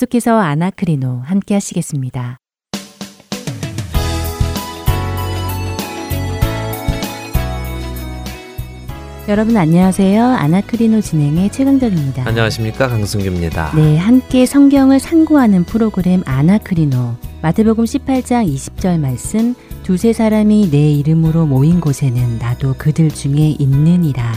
계속해서 아나크리노 함께 하시겠습니다. 여러분 안녕하세요. 아나크리노 진행의 최강덕입니다. 안녕하십니까 강승규입니다. 네, 함께 성경을 상고하는 프로그램 아나크리노 마태복음 18장 20절 말씀 두세 사람이 내 이름으로 모인 곳에는 나도 그들 중에 있느니라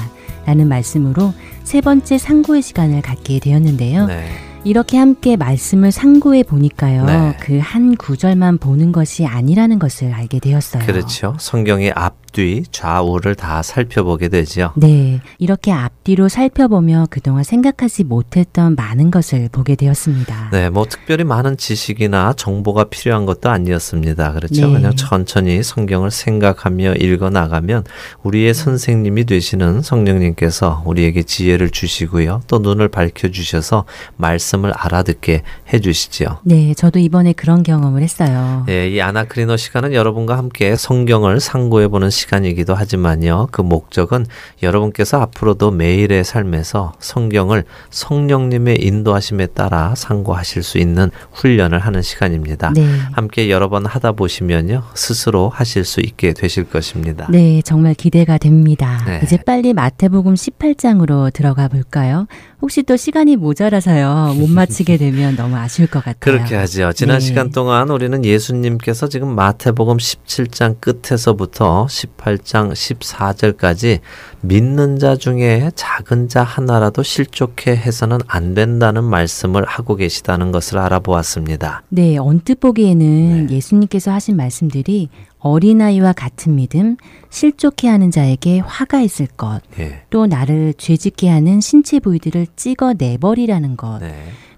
라는 말씀으로 세 번째 상고의 시간을 갖게 되었는데요. 네. 이렇게 함께 말씀을 상고해 보니까요. 네. 그한 구절만 보는 것이 아니라는 것을 알게 되었어요. 그렇죠. 성경의 앞 앞뒤, 좌우를 다 살펴보게 되죠. 네. 이렇게 앞뒤로 살펴보며 그동안 생각하지 못했던 많은 것을 보게 되었습니다. 네, 뭐 특별히 많은 지식이나 정보가 필요한 것도 아니었습니다. 그렇죠. 네. 그냥 천천히 성경을 생각하며 읽어 나가면 우리의 선생님이 되시는 성령님께서 우리에게 지혜를 주시고요. 또 눈을 밝혀 주셔서 말씀을 알아듣게 해 주시지요. 네, 저도 이번에 그런 경험을 했어요. 예, 이 아나크리노 시간은 여러분과 함께 성경을 상고해 보는 시간 이기도 하지만요. 그 목적은 여러분께서 앞으로도 매일의 삶에서 성경을 성령님의 인도하심에 따라 상고하실 수 있는 훈련을 하는 시간입니다. 네. 함께 여러 번 하다 보시면요. 스스로 하실 수 있게 되실 것입니다. 네, 정말 기대가 됩니다. 네. 이제 빨리 마태복음 18장으로 들어가 볼까요? 혹시 또 시간이 모자라서요. 못 마치게 되면 너무 아쉬울 것 같아요. 그렇게 하죠. 지난 네. 시간 동안 우리는 예수님께서 지금 마태복음 17장 끝에서부터 18장 14절까지 믿는 자 중에 작은 자 하나라도 실족해 해서는 안 된다는 말씀을 하고 계시다는 것을 알아보았습니다. 네, 언뜻 보기에는 네. 예수님께서 하신 말씀들이 어린아이와 같은 믿음, 실족해 하는 자에게 화가 있을 것, 예. 또 나를 죄짓게 하는 신체 부위들을 찍어 내버리라는 것, 네.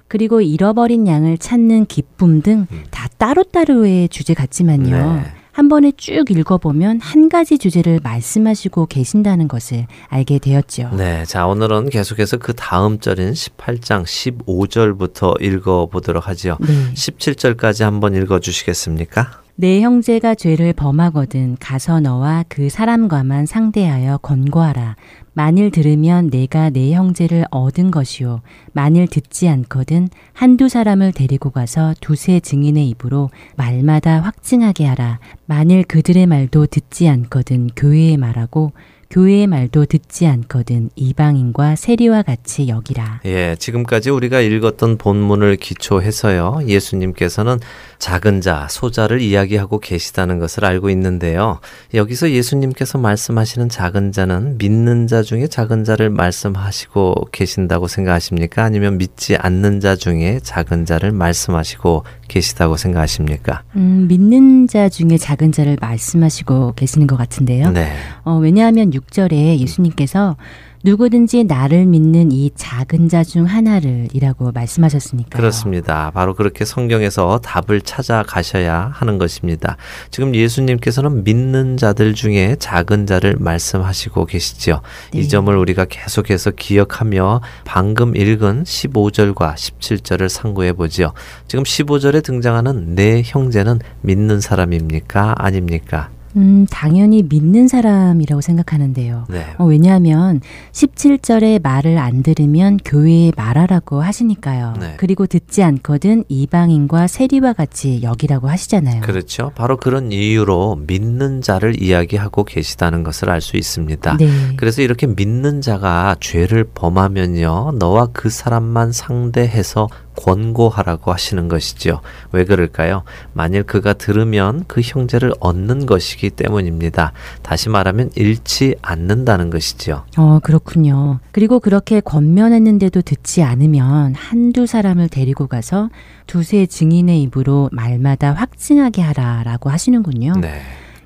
그리고 잃어버린 양을 찾는 기쁨 등다 따로따로의 주제 같지만요. 한 번에 쭉 읽어보면 한 가지 주제를 말씀하시고 계신다는 것을 알게 되었죠. 네. 자, 오늘은 계속해서 그 다음 절인 18장 15절부터 읽어 보도록 하지요. 네. 17절까지 한번 읽어 주시겠습니까? 내 형제가 죄를 범하거든 가서 너와 그 사람과만 상대하여 권고하라. 만일 들으면 내가 내 형제를 얻은 것이요. 만일 듣지 않거든 한두 사람을 데리고 가서 두세 증인의 입으로 말마다 확증하게 하라. 만일 그들의 말도 듣지 않거든 교회의 말하고 교회의 말도 듣지 않거든 이방인과 세리와 같이 여기라. 예, 지금까지 우리가 읽었던 본문을 기초해서요, 예수님께서는 작은 자, 소자를 이야기하고 계시다는 것을 알고 있는데요. 여기서 예수님께서 말씀하시는 작은 자는 믿는 자 중에 작은 자를 말씀하시고 계신다고 생각하십니까? 아니면 믿지 않는 자 중에 작은 자를 말씀하시고 계시다고 생각하십니까? 음, 믿는 자 중에 작은 자를 말씀하시고 계시는 것 같은데요. 네. 어, 왜냐하면 6절에 예수님께서 누구든지 나를 믿는 이 작은 자 중 하나를 이라고 말씀하셨으니까요. 그렇습니다. 바로 그렇게 성경에서 답을 찾아가셔야 하는 것입니다. 지금 예수님께서는 믿는 자들 중에 작은 자를 말씀하시고 계시지요. 네. 이 점을 우리가 계속해서 기억하며 방금 읽은 15절과 17절을 상고해 보지요. 지금 15절에 등장하는 내 형제는 믿는 사람입니까? 아닙니까? 음, 당연히 믿는 사람이라고 생각하는데요. 네. 어, 왜냐하면 17절에 말을 안 들으면 교회에 말하라고 하시니까요. 네. 그리고 듣지 않거든 이방인과 세리와 같이 여기라고 하시잖아요. 그렇죠. 바로 그런 이유로 믿는 자를 이야기하고 계시다는 것을 알 수 있습니다. 네. 그래서 이렇게 믿는 자가 죄를 범하면요, 너와 그 사람만 상대해서 권고하라고 하시는 것이죠. 왜 그럴까요? 만일 그가 들으면 그 형제를 얻는 것이기 때문입니다. 다시 말하면 잃지 않는다는 것이지요. 어, 그렇군요. 그리고 그렇게 권면했는데도 듣지 않으면 한두 사람을 데리고 가서 두세 증인의 입으로 말마다 확증하게 하라라고 하시는군요. 네.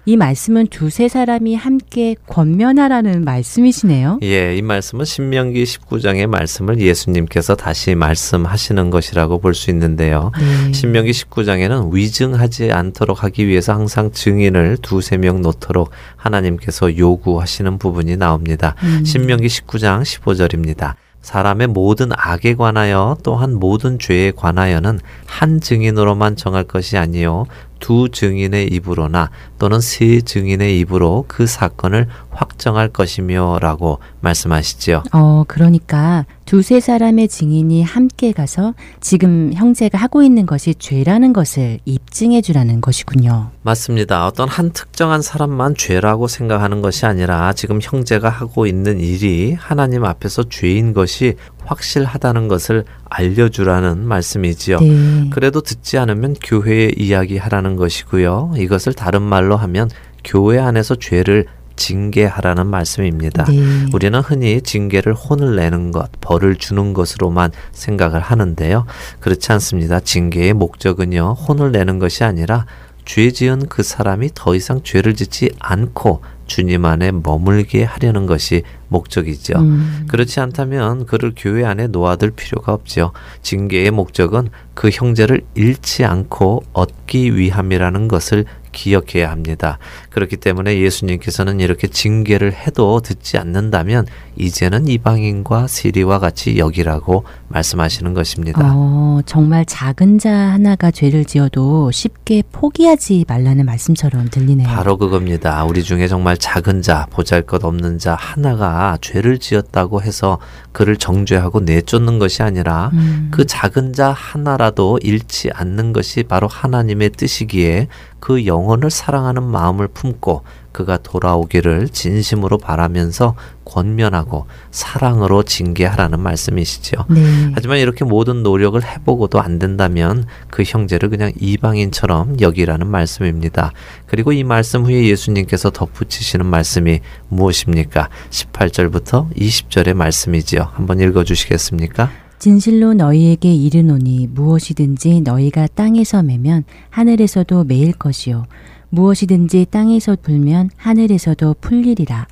이 말씀은 두세 사람이 함께 권면하라는 말씀이시네요. 예, 이 말씀은 신명기 19장의 말씀을 예수님께서 다시 말씀하시는 것이라고 볼 수 있는데요. 네. 신명기 19장에는 위증하지 않도록 하기 위해서 항상 증인을 두세 명 놓도록 하나님께서 요구하시는 부분이 나옵니다. 음. 신명기 19장 15절입니다. 사람의 모든 악에 관하여 또한 모든 죄에 관하여는 한 증인으로만 정할 것이 아니요 두 증인의 입으로나 또는 세 증인의 입으로 그 사건을 확정할 것이며라고 말씀하시지요. 어, 그러니까 두세 사람의 증인이 함께 가서 지금 형제가 하고 있는 것이 죄라는 것을 입증해 주라는 것이군요. 맞습니다. 어떤 한 특정한 사람만 죄라고 생각하는 것이 아니라 지금 형제가 하고 있는 일이 하나님 앞에서 죄인 것이 확실하다는 것을 알려주라는 말씀이지요. 네. 그래도 듣지 않으면 교회에 이야기하라는 것이고요. 이것을 다른 말로 하면 교회 안에서 죄를 징계하라는 말씀입니다. 네. 우리는 흔히 징계를 혼을 내는 것, 벌을 주는 것으로만 생각을 하는데요. 그렇지 않습니다. 징계의 목적은요, 혼을 내는 것이 아니라 죄 지은 그 사람이 더 이상 죄를 짓지 않고 주님 안에 머물게 하려는 것이 목적이죠. 음. 그렇지 않다면 그를 교회 안에 놓아둘 필요가 없죠. 징계의 목적은 그 형제를 잃지 않고 얻기 위함이라는 것을 기억해야 합니다. 그렇기 때문에 예수님께서는 이렇게 징계를 해도 듣지 않는다면 이제는 이방인과 시리와 같이 여기라고 말씀하시는 것입니다. 어, 정말 작은 자 하나가 죄를 지어도 쉽게 포기하지 말라는 말씀처럼 들리네요. 바로 그겁니다. 우리 중에 정말 작은 자, 보잘 것 없는 자 하나가 죄를 지었다고 해서 그를 정죄하고 내쫓는 것이 아니라 음. 그 작은 자 하나라도 잃지 않는 것이 바로 하나님의 뜻이기에 그 영혼을 사랑하는 마음을 품고 그가 돌아오기를 진심으로 바라면서 권면하고 사랑으로 징계하라는 말씀이시죠. 네. 하지만 이렇게 모든 노력을 해보고도 안 된다면 그 형제를 그냥 이방인처럼 여기라는 말씀입니다. 그리고 이 말씀 후에 예수님께서 덧붙이시는 말씀이 무엇입니까? 18절부터 20절의 말씀이지요. 한번 읽어 주시겠습니까? 진실로 너희에게 이르노니 무엇이든지 너희가 땅에서 매면 하늘에서도 매일 것이요 무엇이든지 땅에서 불면 하늘에서도 풀리리라.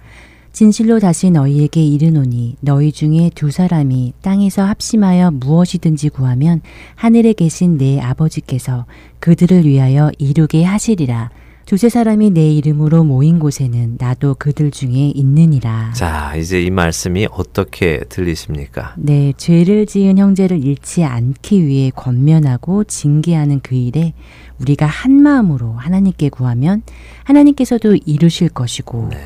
진실로 다시 너희에게 이르노니 너희 중에 두 사람이 땅에서 합심하여 무엇이든지 구하면 하늘에 계신 내 아버지께서 그들을 위하여 이루게 하시리라. 두세 사람이 내 이름으로 모인 곳에는 나도 그들 중에 있느니라. 자, 이제 이 말씀이 어떻게 들리십니까? 네, 죄를 지은 형제를 잃지 않기 위해 권면하고 징계하는 그 일에 우리가 한 마음으로 하나님께 구하면 하나님께서도 이루실 것이고 네.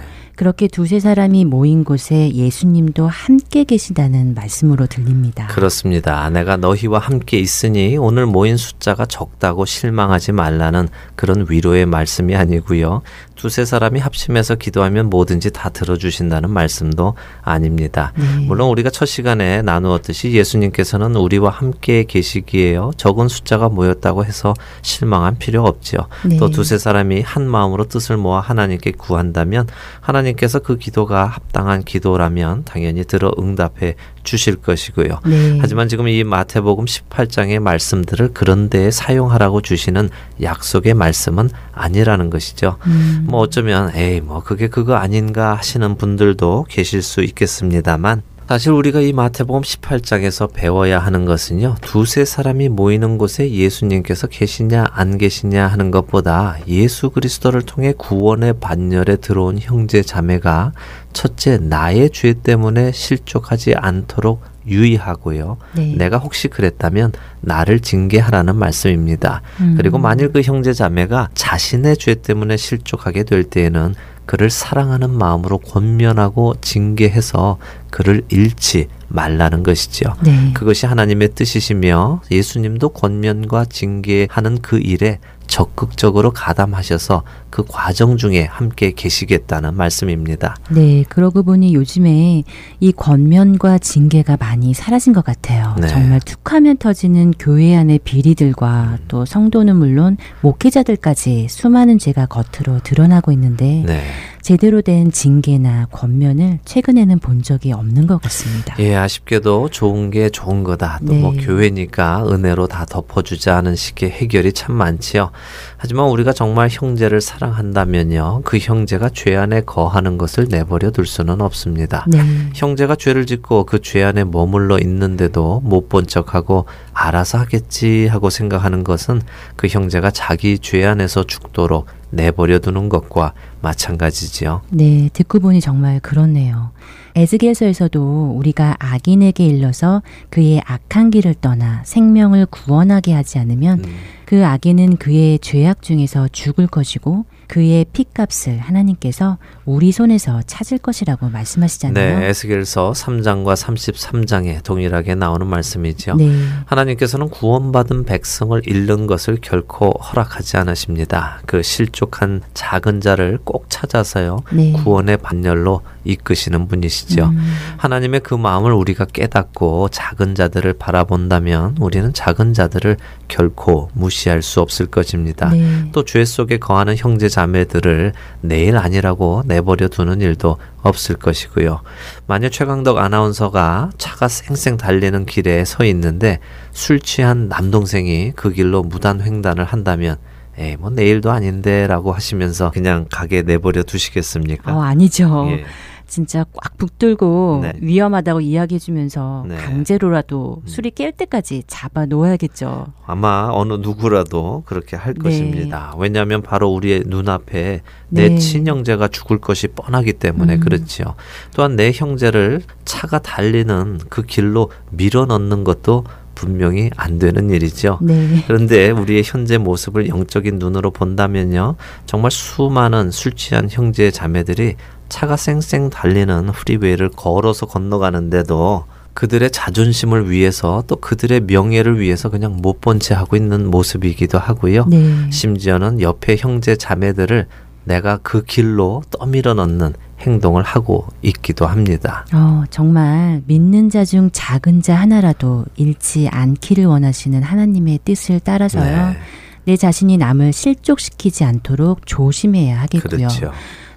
그렇게 두세 사람이 모인 곳에 예수님도 함께 계시다는 말씀으로 들립니다. 그렇습니다. 내가 너희와 함께 있으니 오늘 모인 숫자가 적다고 실망하지 말라는 그런 위로의 말씀이 아니고요. 두세 사람이 합심해서 기도하면 뭐든지 다 들어주신다는 말씀도 아닙니다. 네. 물론 우리가 첫 시간에 나누었듯이 예수님께서는 우리와 함께 계시기에요. 적은 숫자가 모였다고 해서 실망한 필요 없죠. 네. 또 두세 사람이 한 마음으로 뜻을 모아 하나님께 구한다면 하나님께서 그 기도가 합당한 기도라면 당연히 들어 응답해 주실 것이고요. 네. 하지만 지금 이 마태복음 18장의 말씀들을 그런 데에 사용하라고 주시는 약속의 말씀은 아니라는 것이죠. 음. 뭐 어쩌면 에이 뭐 그게 그거 아닌가 하시는 분들도 계실 수 있겠습니다만 사실 우리가 이 마태복음 18장에서 배워야 하는 것은요. 두세 사람이 모이는 곳에 예수님께서 계시냐 안 계시냐 하는 것보다 예수 그리스도를 통해 구원의 반열에 들어온 형제 자매가 첫째 나의 죄 때문에 실족하지 않도록 유의하고요. 네. 내가 혹시 그랬다면 나를 징계하라는 말씀입니다. 음. 그리고 만일 그 형제 자매가 자신의 죄 때문에 실족하게 될 때에는 그를 사랑하는 마음으로 권면하고 징계해서 그를 잃지 말라는 것이죠. 네. 그것이 하나님의 뜻이시며 예수님도 권면과 징계하는 그 일에 적극적으로 가담하셔서 그 과정 중에 함께 계시겠다는 말씀입니다. 네, 그러고 보니 요즘에 이 권면과 징계가 많이 사라진 것 같아요. 네. 정말 툭하면 터지는 교회 안의 비리들과 음. 또 성도는 물론 목회자들까지 수많은 죄가 겉으로 드러나고 있는데 네. 제대로 된 징계나 권면을 최근에는 본 적이 없는 것 같습니다. 예, 아쉽게도 좋은 게 좋은 거다. 또뭐 네. 교회니까 은혜로 다 덮어주자 하는 식의 해결이 참 많지요. 하지만 우리가 정말 형제를 사랑한다면요. 그 형제가 죄 안에 거하는 것을 내버려 둘 수는 없습니다. 네. 형제가 죄를 짓고 그 죄 안에 머물러 있는데도 못 본 척하고 알아서 하겠지 하고 생각하는 것은 그 형제가 자기 죄 안에서 죽도록 내버려 두는 것과 마찬가지지요. 네, 듣고 보니 정말 그렇네요. 에스겔서에서도 우리가 악인에게 일러서 그의 악한 길을 떠나 생명을 구원하게 하지 않으면 음. 그 악인은 그의 죄악 중에서 죽을 것이고 그의 피값을 하나님께서 우리 손에서 찾을 것이라고 말씀하시잖아요. 네, 에스겔서 3장과 33장에 동일하게 나오는 말씀이죠. 네. 하나님께서는 구원받은 백성을 잃는 것을 결코 허락하지 않으십니다. 그 실족한 작은 자를 꼭 찾아서요. 네. 구원의 반열로 이끄시는 분이시죠. 음. 하나님의 그 마음을 우리가 깨닫고 작은 자들을 바라본다면 우리는 작은 자들을 결코 무시할 수 없을 것입니다. 네. 또 죄 속에 거하는 형제 자매들을 내일 아니라고 내버려 두는 일도 없을 것이고요. 만약 최강덕 아나운서가 차가 쌩쌩 달리는 길에 서 있는데 술 취한 남동생이 그 길로 무단 횡단을 한다면 에이, 뭐 내일도 아닌데라고 하시면서 그냥 가게 내버려 두시겠습니까? 어, 아니죠. 예. 진짜 꽉 붙들고 네. 위험하다고 이야기해주면서 네. 강제로라도 음. 술이 깰 때까지 잡아 놓아야겠죠. 아마 어느 누구라도 그렇게 할 네. 것입니다. 왜냐하면 바로 우리의 눈앞에 내 네. 친형제가 죽을 것이 뻔하기 때문에 음. 그렇지요. 또한 내 형제를 차가 달리는 그 길로 밀어 넣는 것도 분명히 안 되는 일이죠. 네. 그런데 우리의 현재 모습을 영적인 눈으로 본다면요. 정말 수많은 술 취한 형제 자매들이 차가 쌩쌩 달리는 프리웨이를 걸어서 건너가는데도 그들의 자존심을 위해서 또 그들의 명예를 위해서 그냥 못 본 채 하고 있는 모습이기도 하고요. 네. 심지어는 옆에 형제 자매들을 내가 그 길로 떠밀어 넣는 행동을 하고 있기도 합니다. 어, 정말 믿는 자 중 작은 자 하나라도 잃지 않기를 원하시는 하나님의 뜻을 따라서요. 네. 내 자신이 남을 실족시키지 않도록 조심해야 하겠고요. 그렇죠.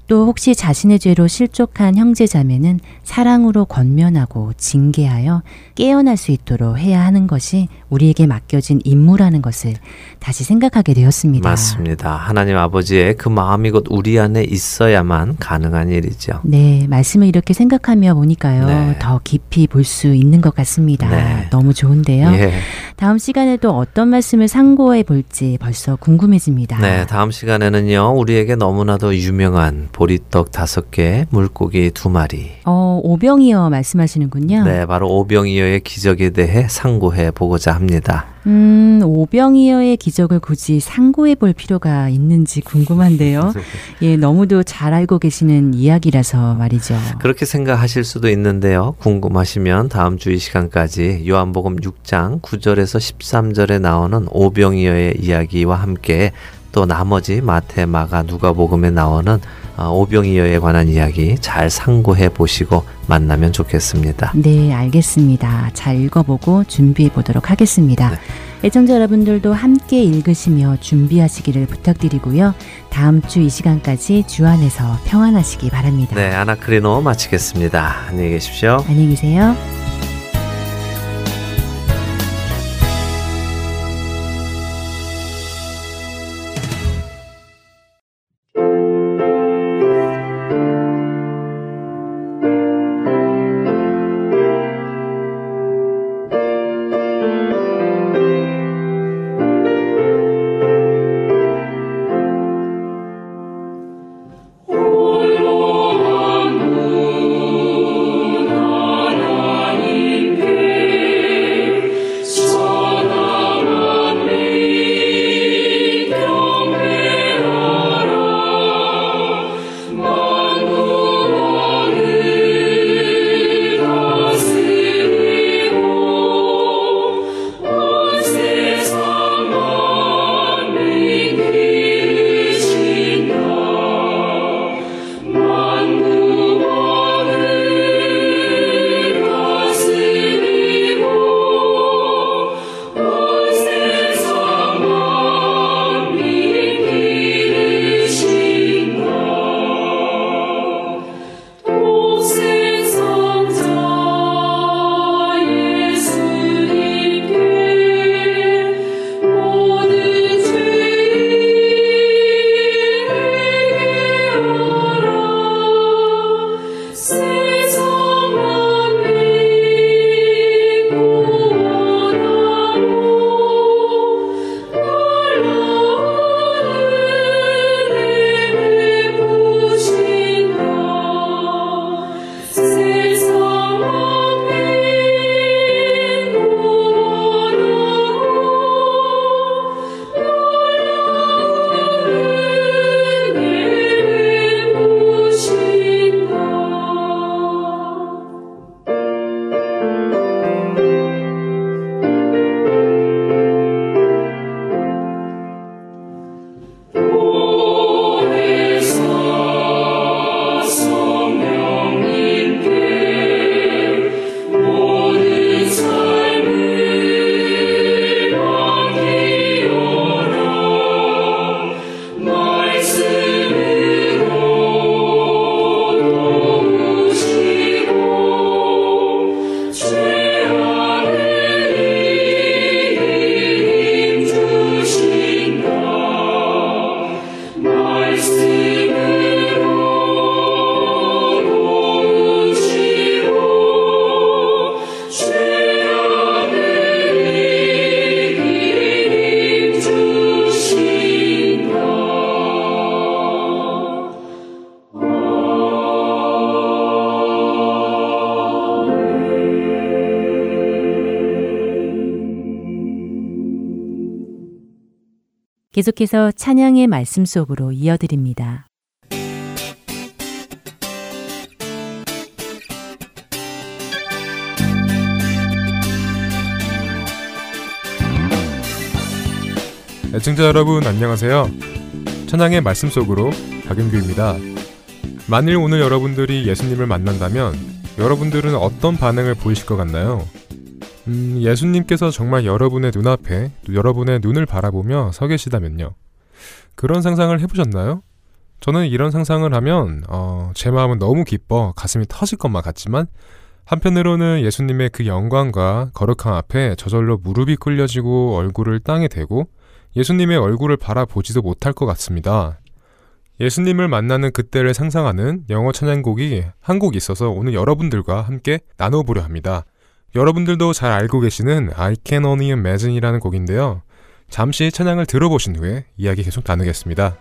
또 혹시 자신의 죄로 실족한 형제 자매는 사랑으로 권면하고 징계하여 깨어날 수 있도록 해야 하는 것이 우리에게 맡겨진 임무라는 것을 다시 생각하게 되었습니다. 맞습니다. 하나님 아버지의 그 마음이 곧 우리 안에 있어야만 가능한 일이죠. 네, 말씀을 이렇게 생각하며 보니까요. 네. 더 깊이 볼 수 있는 것 같습니다. 네. 너무 좋은데요. 예. 다음 시간에도 어떤 말씀을 상고해 볼지 벌써 궁금해집니다. 네, 다음 시간에는요. 우리에게 너무나도 유명한 보리떡 다섯 개, 물고기 두 마리. 어, 오병이어 말씀하시는군요. 네, 바로 오병이어의 기적에 대해 상고해 보고자 합니다. 음, 오병이어의 기적을 굳이 상고해 볼 필요가 있는지 궁금한데요. 예, 너무도 잘 알고 계시는 이야기라서 말이죠. 그렇게 생각하실 수도 있는데요. 궁금하시면 다음 주 이 시간까지 요한복음 6장 9절에서 13절에 나오는 오병이어의 이야기와 함께 또 나머지 마태, 마가, 누가복음에 나오는 어, 오병이어에 관한 이야기 잘 상고해 보시고 만나면 좋겠습니다. 네, 알겠습니다. 잘 읽어보고 준비해 보도록 하겠습니다. 네. 애청자 여러분들도 함께 읽으시며 준비하시기를 부탁드리고요. 다음 주 이 시간까지 주 안에서 평안하시기 바랍니다. 네, 아나크리노 마치겠습니다. 안녕히 계십시오. 안녕히 계세요. 계속해서 찬양의 말씀 속으로 이어드립니다. 애청자 여러분 안녕하세요. 찬양의 말씀 속으로 박윤규입니다. 만일 오늘 여러분들이 예수님을 만난다면 여러분들은 어떤 반응을 보이실 것 같나요? 음, 예수님께서 정말 여러분의 눈앞에 여러분의 눈을 바라보며 서 계시다면요. 그런 상상을 해보셨나요? 저는 이런 상상을 하면 어, 제 마음은 너무 기뻐 가슴이 터질 것만 같지만 한편으로는 예수님의 그 영광과 거룩함 앞에 저절로 무릎이 꿇려지고 얼굴을 땅에 대고 예수님의 얼굴을 바라보지도 못할 것 같습니다. 예수님을 만나는 그때를 상상하는 영어 찬양곡이 한 곡 있어서 오늘 여러분들과 함께 나눠보려 합니다. 여러분들도 잘 알고 계시는 I Can Only Imagine이라는 곡인데요. 잠시 찬양을 들어보신 후에 이야기 계속 나누겠습니다.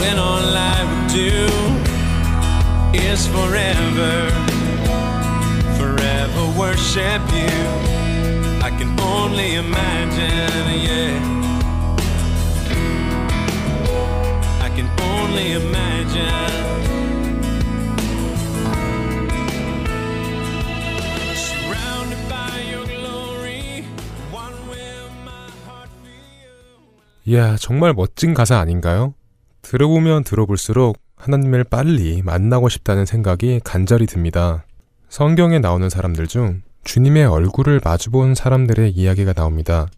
When all I would do is forever, forever worship you. I can only imagine, yeah. I can only imagine. 이야, 정말 멋진 가사 아닌가요? 들어보면 들어볼수록 하나님을 빨리 만나고 싶다는 생각이 간절히 듭니다. 성경에 나오는 사람들 중 주님의 얼굴을 마주본 사람들의 이야기가 나옵니다.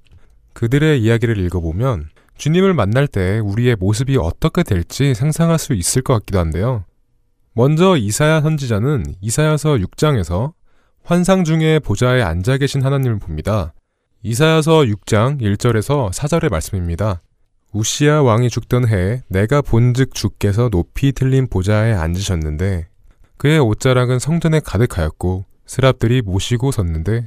그들의 이야기를 읽어보면 주님을 만날 때 우리의 모습이 어떻게 될지 상상할 수 있을 것 같기도 한데요. 먼저 이사야 선지자는 이사야서 6장에서 환상 중에 보좌에 앉아 계신 하나님을 봅니다. 이사야서 6장 1절에서 4절의 말씀입니다. 우시아 왕이 죽던 해에 내가 본즉 주께서 높이 틀린 보좌에 앉으셨는데 그의 옷자락은 성전에 가득하였고 스랍들이 모시고 섰는데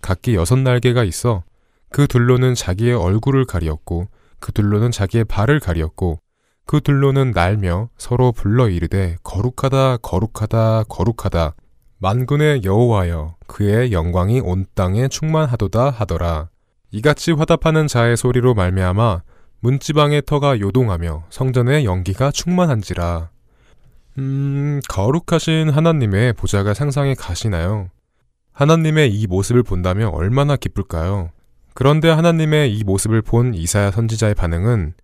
각기 여섯 날개가 있어 그 둘로는 자기의 얼굴을 가리었고 그 둘로는 자기의 발을 가리었고 그 둘로는 날며 서로 불러 이르되 거룩하다 거룩하다 거룩하다 만군의 여호와여 그의 영광이 온 땅에 충만하도다 하더라. 이같이 화답하는 자의 소리로 말미암아 문지방의 터가 요동하며 성전의 연기가 충만한지라. 음, 거룩하신 하나님의 보좌가 상상에 가시나요? 하나님의 이 모습을 본다면 얼마나 기쁠까요? 그런데 하나님의 이 모습을 본 이사야 선지자의 반응은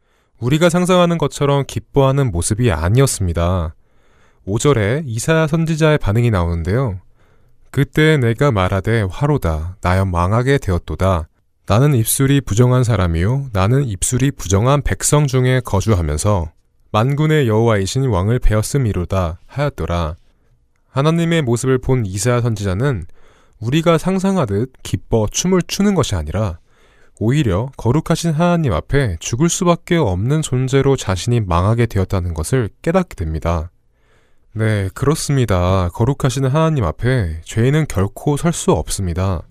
우리가 상상하는 것처럼 기뻐하는 모습이 아니었습니다. 5절에 이사야 선지자의 반응이 나오는데요. 그때 내가 말하되 화로다 나여 망하게 되었도다. 나는 입술이 부정한 사람이요 나는 입술이 부정한 백성 중에 거주하면서 만군의 여호와이신 왕을 베었음이로다 하였더라. 하나님의 모습을 본 이사야 선지자는 우리가 상상하듯 기뻐 춤을 추는 것이 아니라 오히려 거룩하신 하나님 앞에 죽을 수밖에 없는 존재로 자신이 망하게 되었다는 것을 깨닫게 됩니다. 네, 그렇습니다. 거룩하시는 하나님 앞에 죄인은 결코 설 수 없습니다.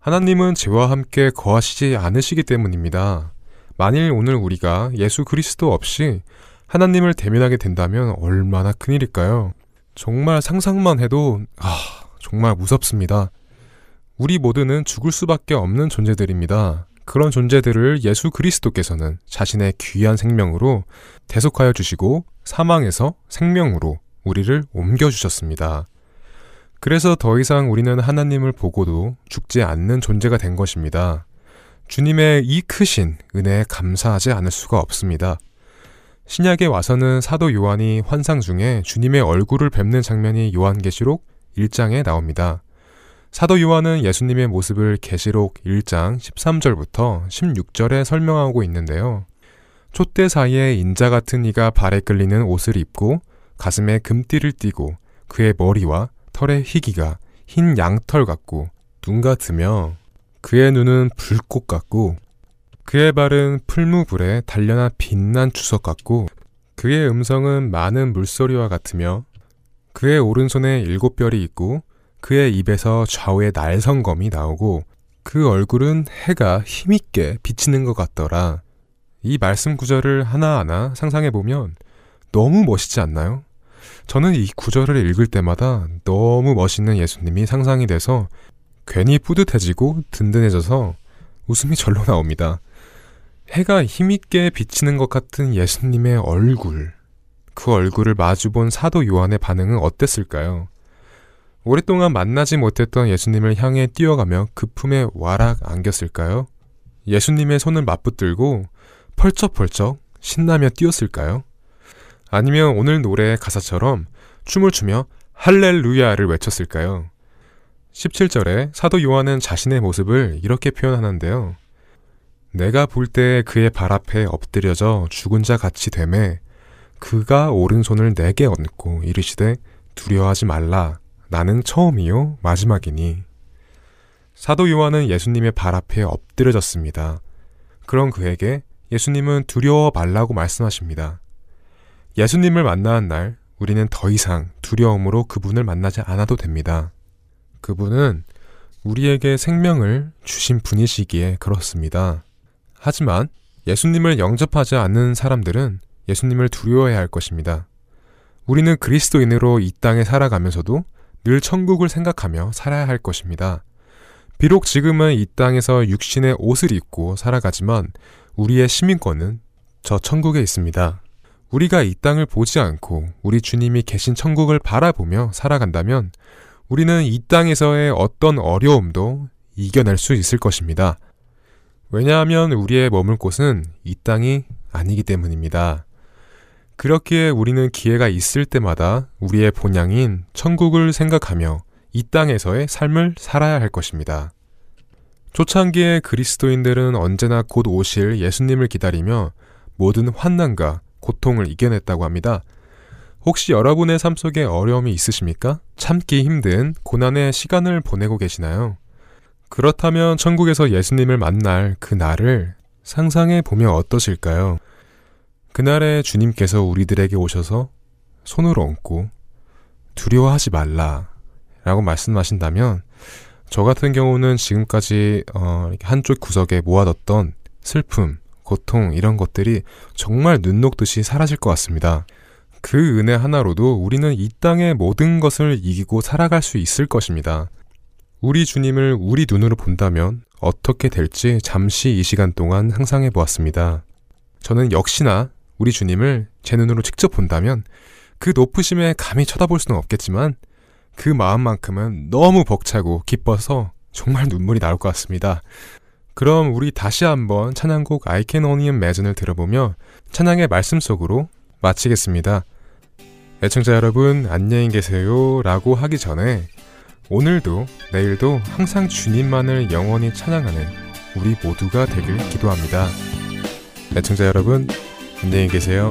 하나님은 죄와 함께 거하시지 않으시기 때문입니다. 만일 오늘 우리가 예수 그리스도 없이 하나님을 대면하게 된다면 얼마나 큰일일까요? 정말 상상만 해도, 아, 정말 무섭습니다. 우리 모두는 죽을 수밖에 없는 존재들입니다. 그런 존재들을 예수 그리스도께서는 자신의 귀한 생명으로 대속하여 주시고 사망에서 생명으로 우리를 옮겨 주셨습니다. 그래서 더 이상 우리는 하나님을 보고도 죽지 않는 존재가 된 것입니다. 주님의 이 크신 은혜에 감사하지 않을 수가 없습니다. 신약에 와서는 사도 요한이 환상 중에 주님의 얼굴을 뵙는 장면이 요한계시록 1장에 나옵니다. 사도 요한은 예수님의 모습을 계시록 1장 13절부터 16절에 설명하고 있는데요. 촛대 사이에 인자 같은 이가 발에 끌리는 옷을 입고 가슴에 금띠를 띠고 그의 머리와 털의 희기가 흰 양털 같고 눈 같으며 그의 눈은 불꽃 같고 그의 발은 풀무불에 단련한 빛난 주석 같고 그의 음성은 많은 물소리와 같으며 그의 오른손에 일곱 별이 있고 그의 입에서 좌우의 날성검이 나오고 그 얼굴은 해가 힘있게 비치는 것 같더라. 이 말씀 구절을 하나하나 상상해 보면 너무 멋있지 않나요? 저는 이 구절을 읽을 때마다 너무 멋있는 예수님이 상상이 돼서 괜히 뿌듯해지고 든든해져서 웃음이 절로 나옵니다. 해가 힘있게 비치는 것 같은 예수님의 얼굴. 그 얼굴을 마주본 사도 요한의 반응은 어땠을까요? 오랫동안 만나지 못했던 예수님을 향해 뛰어가며 그 품에 와락 안겼을까요? 예수님의 손을 맞붙들고 펄쩍펄쩍 신나며 뛰었을까요? 아니면 오늘 노래의 가사처럼 춤을 추며 할렐루야를 외쳤을까요? 17절에 사도 요한은 자신의 모습을 이렇게 표현하는데요. 내가 볼때 그의 발 앞에 엎드려져 죽은 자 같이 되매 그가 오른손을 내게 얹고 이르시되 두려워하지 말라 나는 처음이요 마지막이니 사도 요한은 예수님의 발 앞에 엎드려졌습니다. 그런 그에게 예수님은 두려워 말라고 말씀하십니다. 예수님을 만나는 날 우리는 더 이상 두려움으로 그분을 만나지 않아도 됩니다. 그분은 우리에게 생명을 주신 분이시기에 그렇습니다. 하지만 예수님을 영접하지 않는 사람들은 예수님을 두려워해야 할 것입니다. 우리는 그리스도인으로 이 땅에 살아가면서도 늘 천국을 생각하며 살아야 할 것입니다. 비록 지금은 이 땅에서 육신의 옷을 입고 살아가지만 우리의 시민권은 저 천국에 있습니다. 우리가 이 땅을 보지 않고 우리 주님이 계신 천국을 바라보며 살아간다면 우리는 이 땅에서의 어떤 어려움도 이겨낼 수 있을 것입니다. 왜냐하면 우리의 머물 곳은 이 땅이 아니기 때문입니다. 그렇기에 우리는 기회가 있을 때마다 우리의 본향인 천국을 생각하며 이 땅에서의 삶을 살아야 할 것입니다. 초창기의 그리스도인들은 언제나 곧 오실 예수님을 기다리며 모든 환난과 고통을 이겨냈다고 합니다. 혹시 여러분의 삶 속에 어려움이 있으십니까? 참기 힘든 고난의 시간을 보내고 계시나요? 그렇다면 천국에서 예수님을 만날 그 날을 상상해 보면 어떠실까요? 그날에 주님께서 우리들에게 오셔서 손을 얹고 두려워하지 말라 라고 말씀하신다면 저 같은 경우는 지금까지 어, 한쪽 구석에 모아뒀던 슬픔, 고통 이런 것들이 정말 눈 녹듯이 사라질 것 같습니다. 그 은혜 하나로도 우리는 이 땅의 모든 것을 이기고 살아갈 수 있을 것입니다. 우리 주님을 우리 눈으로 본다면 어떻게 될지 잠시 이 시간 동안 상상해 보았습니다. 저는 역시나 우리 주님을 제 눈으로 직접 본다면 그 높으심에 감히 쳐다볼 수는 없겠지만 그 마음만큼은 너무 벅차고 기뻐서 정말 눈물이 나올 것 같습니다. 그럼 우리 다시 한번 찬양곡 I Can Only Imagine을 들어보며 찬양의 말씀 속으로 마치겠습니다. 애청자 여러분 안녕히 계세요 라고 하기 전에 오늘도 내일도 항상 주님만을 영원히 찬양하는 우리 모두가 되길 기도합니다. 애청자 여러분 안녕히 계세요.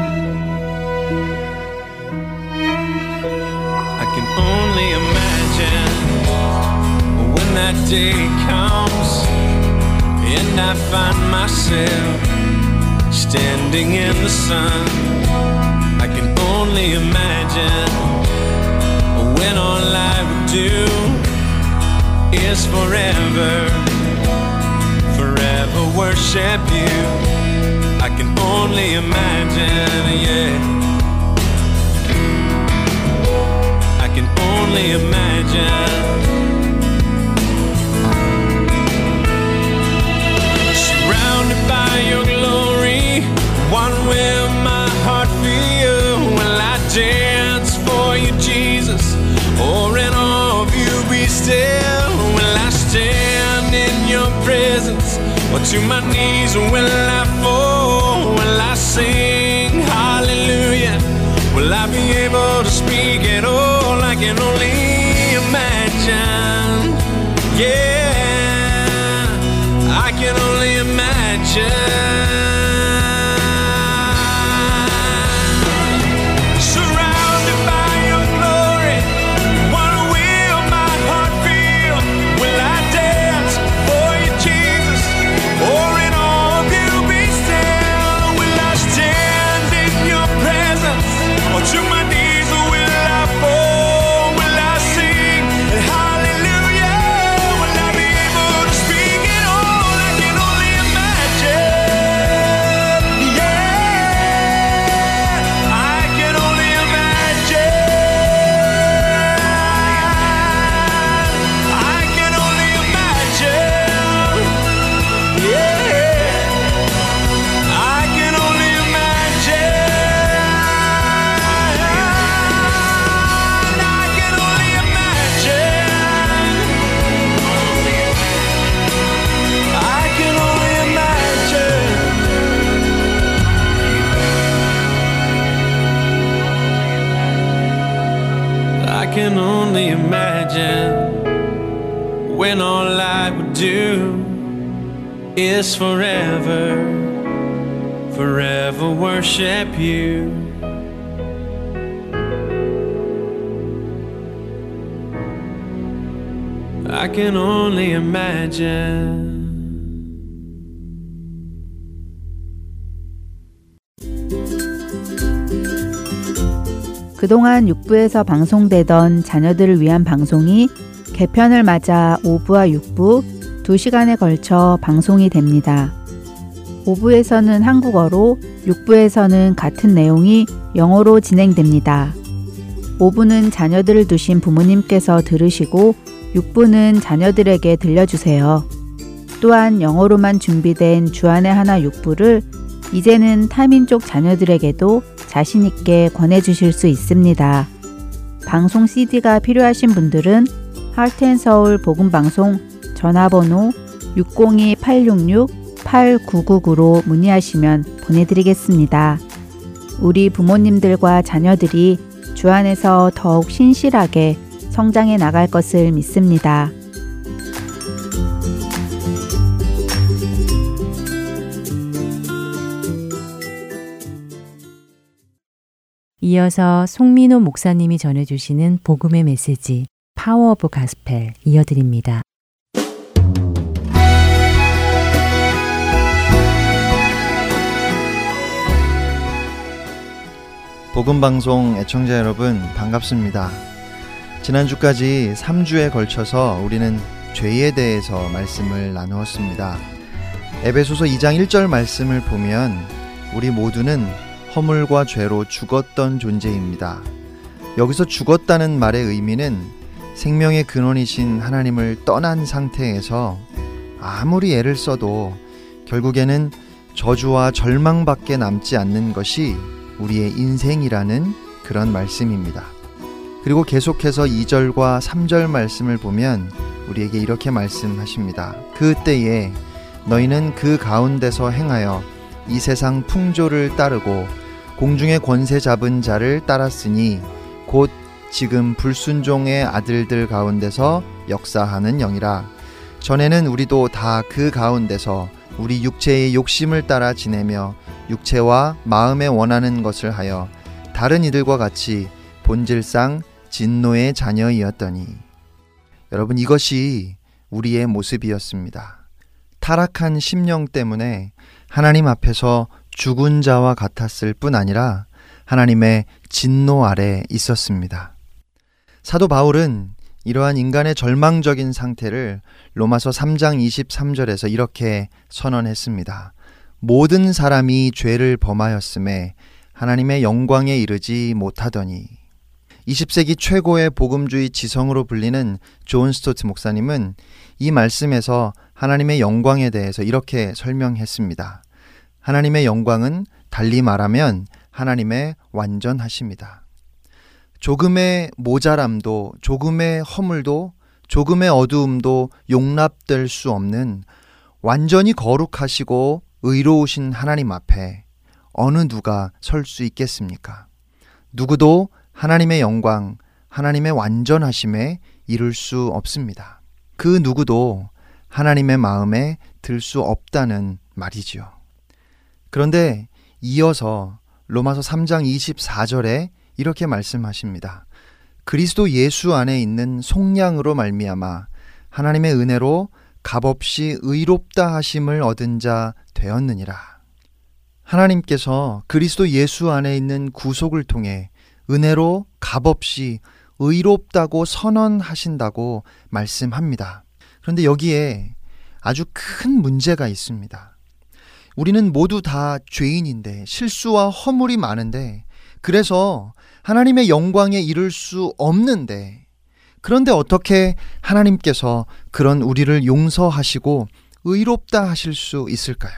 That day comes And I find myself standing in the sun. I can only imagine when all I would do is forever, forever worship you. I can only imagine, yeah. I can only imagine. By your glory, what will my heart I dance for you, Jesus? Or in of you be still? Will I stand in your presence? Or to my knees will I fall? Will I sing hallelujah? Will I be able to speak at all? I can only imagine. Yeah, attention. 그동안 6부에서 방송되던 자녀들을 위한 방송이 개편을 맞아 5부와 6부 2시간에 걸쳐 방송이 됩니다. 5부에서는 한국어로, 6부에서는 같은 내용이 영어로 진행됩니다. 5부는 자녀들을 두신 부모님께서 들으시고 6부는 자녀들에게 들려주세요. 또한 영어로만 준비된 주안의 하나 6부를 이제는 타민족 자녀들에게도 자신있게 권해주실 수 있습니다. 방송 CD가 필요하신 분들은 하트앤서울 복음방송 전화번호 602-866-8999로 문의하시면 보내드리겠습니다. 우리 부모님들과 자녀들이 주 안에서 더욱 신실하게 성장해 나갈 것을 믿습니다. 이어서 송민호 목사님이 전해주시는 복음의 메시지 Power of Gospel 이어드립니다. 복음방송 애청자 여러분 반갑습니다. 지난주까지 3주에 걸쳐서 우리는 죄에 대해서 말씀을 나누었습니다. 에베소서 2장 1절 말씀을 보면 우리 모두는 허물과 죄로 죽었던 존재입니다. 여기서 죽었다는 말의 의미는 생명의 근원이신 하나님을 떠난 상태에서 아무리 애를 써도 결국에는 저주와 절망밖에 남지 않는 것이 우리의 인생이라는 그런 말씀입니다. 그리고 계속해서 2절과 3절 말씀을 보면 우리에게 이렇게 말씀하십니다. 그 때에 너희는 그 가운데서 행하여 이 세상 풍조를 따르고 공중의 권세 잡은 자를 따랐으니 곧 지금 불순종의 아들들 가운데서 역사하는 영이라. 전에는 우리도 다 그 가운데서 우리 육체의 욕심을 따라 지내며 육체와 마음에 원하는 것을 하여 다른 이들과 같이 본질상 진노의 자녀이었더니 여러분 이것이 우리의 모습이었습니다. 타락한 심령 때문에 하나님 앞에서 죽은 자와 같았을 뿐 아니라 하나님의 진노 아래 있었습니다. 사도 바울은 이러한 인간의 절망적인 상태를 로마서 3장 23절에서 이렇게 선언했습니다. 모든 사람이 죄를 범하였음에 하나님의 영광에 이르지 못하더니 20세기 최고의 복음주의 지성으로 불리는 존 스토트 목사님은 이 말씀에서 하나님의 영광에 대해서 이렇게 설명했습니다. 하나님의 영광은 달리 말하면 하나님의 완전하심입니다. 조금의 모자람도, 조금의 허물도, 조금의 어두움도 용납될 수 없는 완전히 거룩하시고 의로우신 하나님 앞에 어느 누가 설 수 있겠습니까? 누구도 하나님의 영광, 하나님의 완전하심에 이룰 수 없습니다. 그 누구도 하나님의 마음에 들 수 없다는 말이지요. 그런데 이어서 로마서 3장 24절에 이렇게 말씀하십니다. 그리스도 예수 안에 있는 속량으로 말미암아 하나님의 은혜로 값없이 의롭다 하심을 얻은 자 되었느니라. 하나님께서 그리스도 예수 안에 있는 구속을 통해 은혜로 값없이 의롭다고 선언하신다고 말씀합니다. 그런데 여기에 아주 큰 문제가 있습니다. 우리는 모두 다 죄인인데 실수와 허물이 많은데 그래서 하나님의 영광에 이를 수 없는데 그런데 어떻게 하나님께서 그런 우리를 용서하시고 의롭다 하실 수 있을까요?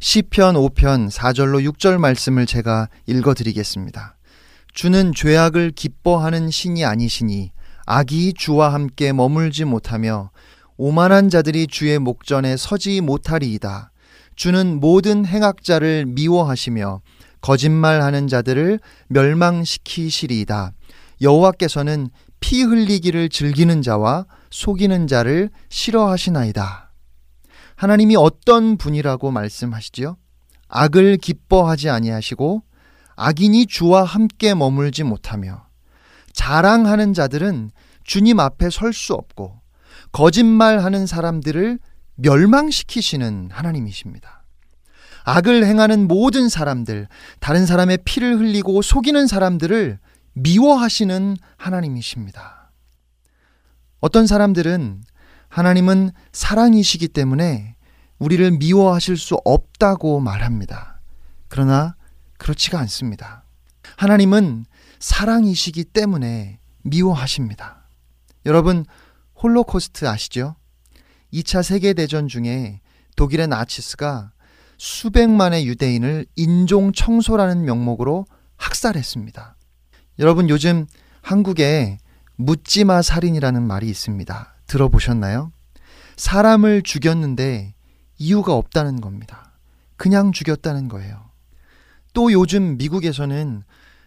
시편 5편 4절로 6절 말씀을 제가 읽어 드리겠습니다. 주는 죄악을 기뻐하는 신이 아니시니 악이 주와 함께 머물지 못하며 오만한 자들이 주의 목전에 서지 못하리이다. 주는 모든 행악자를 미워하시며 거짓말하는 자들을 멸망시키시리이다. 여호와께서는 피 흘리기를 즐기는 자와 속이는 자를 싫어하시나이다. 하나님이 어떤 분이라고 말씀하시지요? 악을 기뻐하지 아니하시고 악인이 주와 함께 머물지 못하며 자랑하는 자들은 주님 앞에 설 수 없고 거짓말하는 사람들을 멸망시키시는 하나님이십니다. 악을 행하는 모든 사람들, 다른 사람의 피를 흘리고 속이는 사람들을 미워하시는 하나님이십니다. 어떤 사람들은 하나님은 사랑이시기 때문에 우리를 미워하실 수 없다고 말합니다. 그러나 그렇지가 않습니다. 하나님은 사랑이시기 때문에 미워하십니다. 여러분, 홀로코스트 아시죠? 2차 세계대전 중에 독일의 나치스가 수백만의 유대인을 인종 청소라는 명목으로 학살했습니다. 여러분 요즘 한국에 묻지마 살인이라는 말이 있습니다. 들어보셨나요? 사람을 죽였는데 이유가 없다는 겁니다. 그냥 죽였다는 거예요. 또 요즘 미국에서는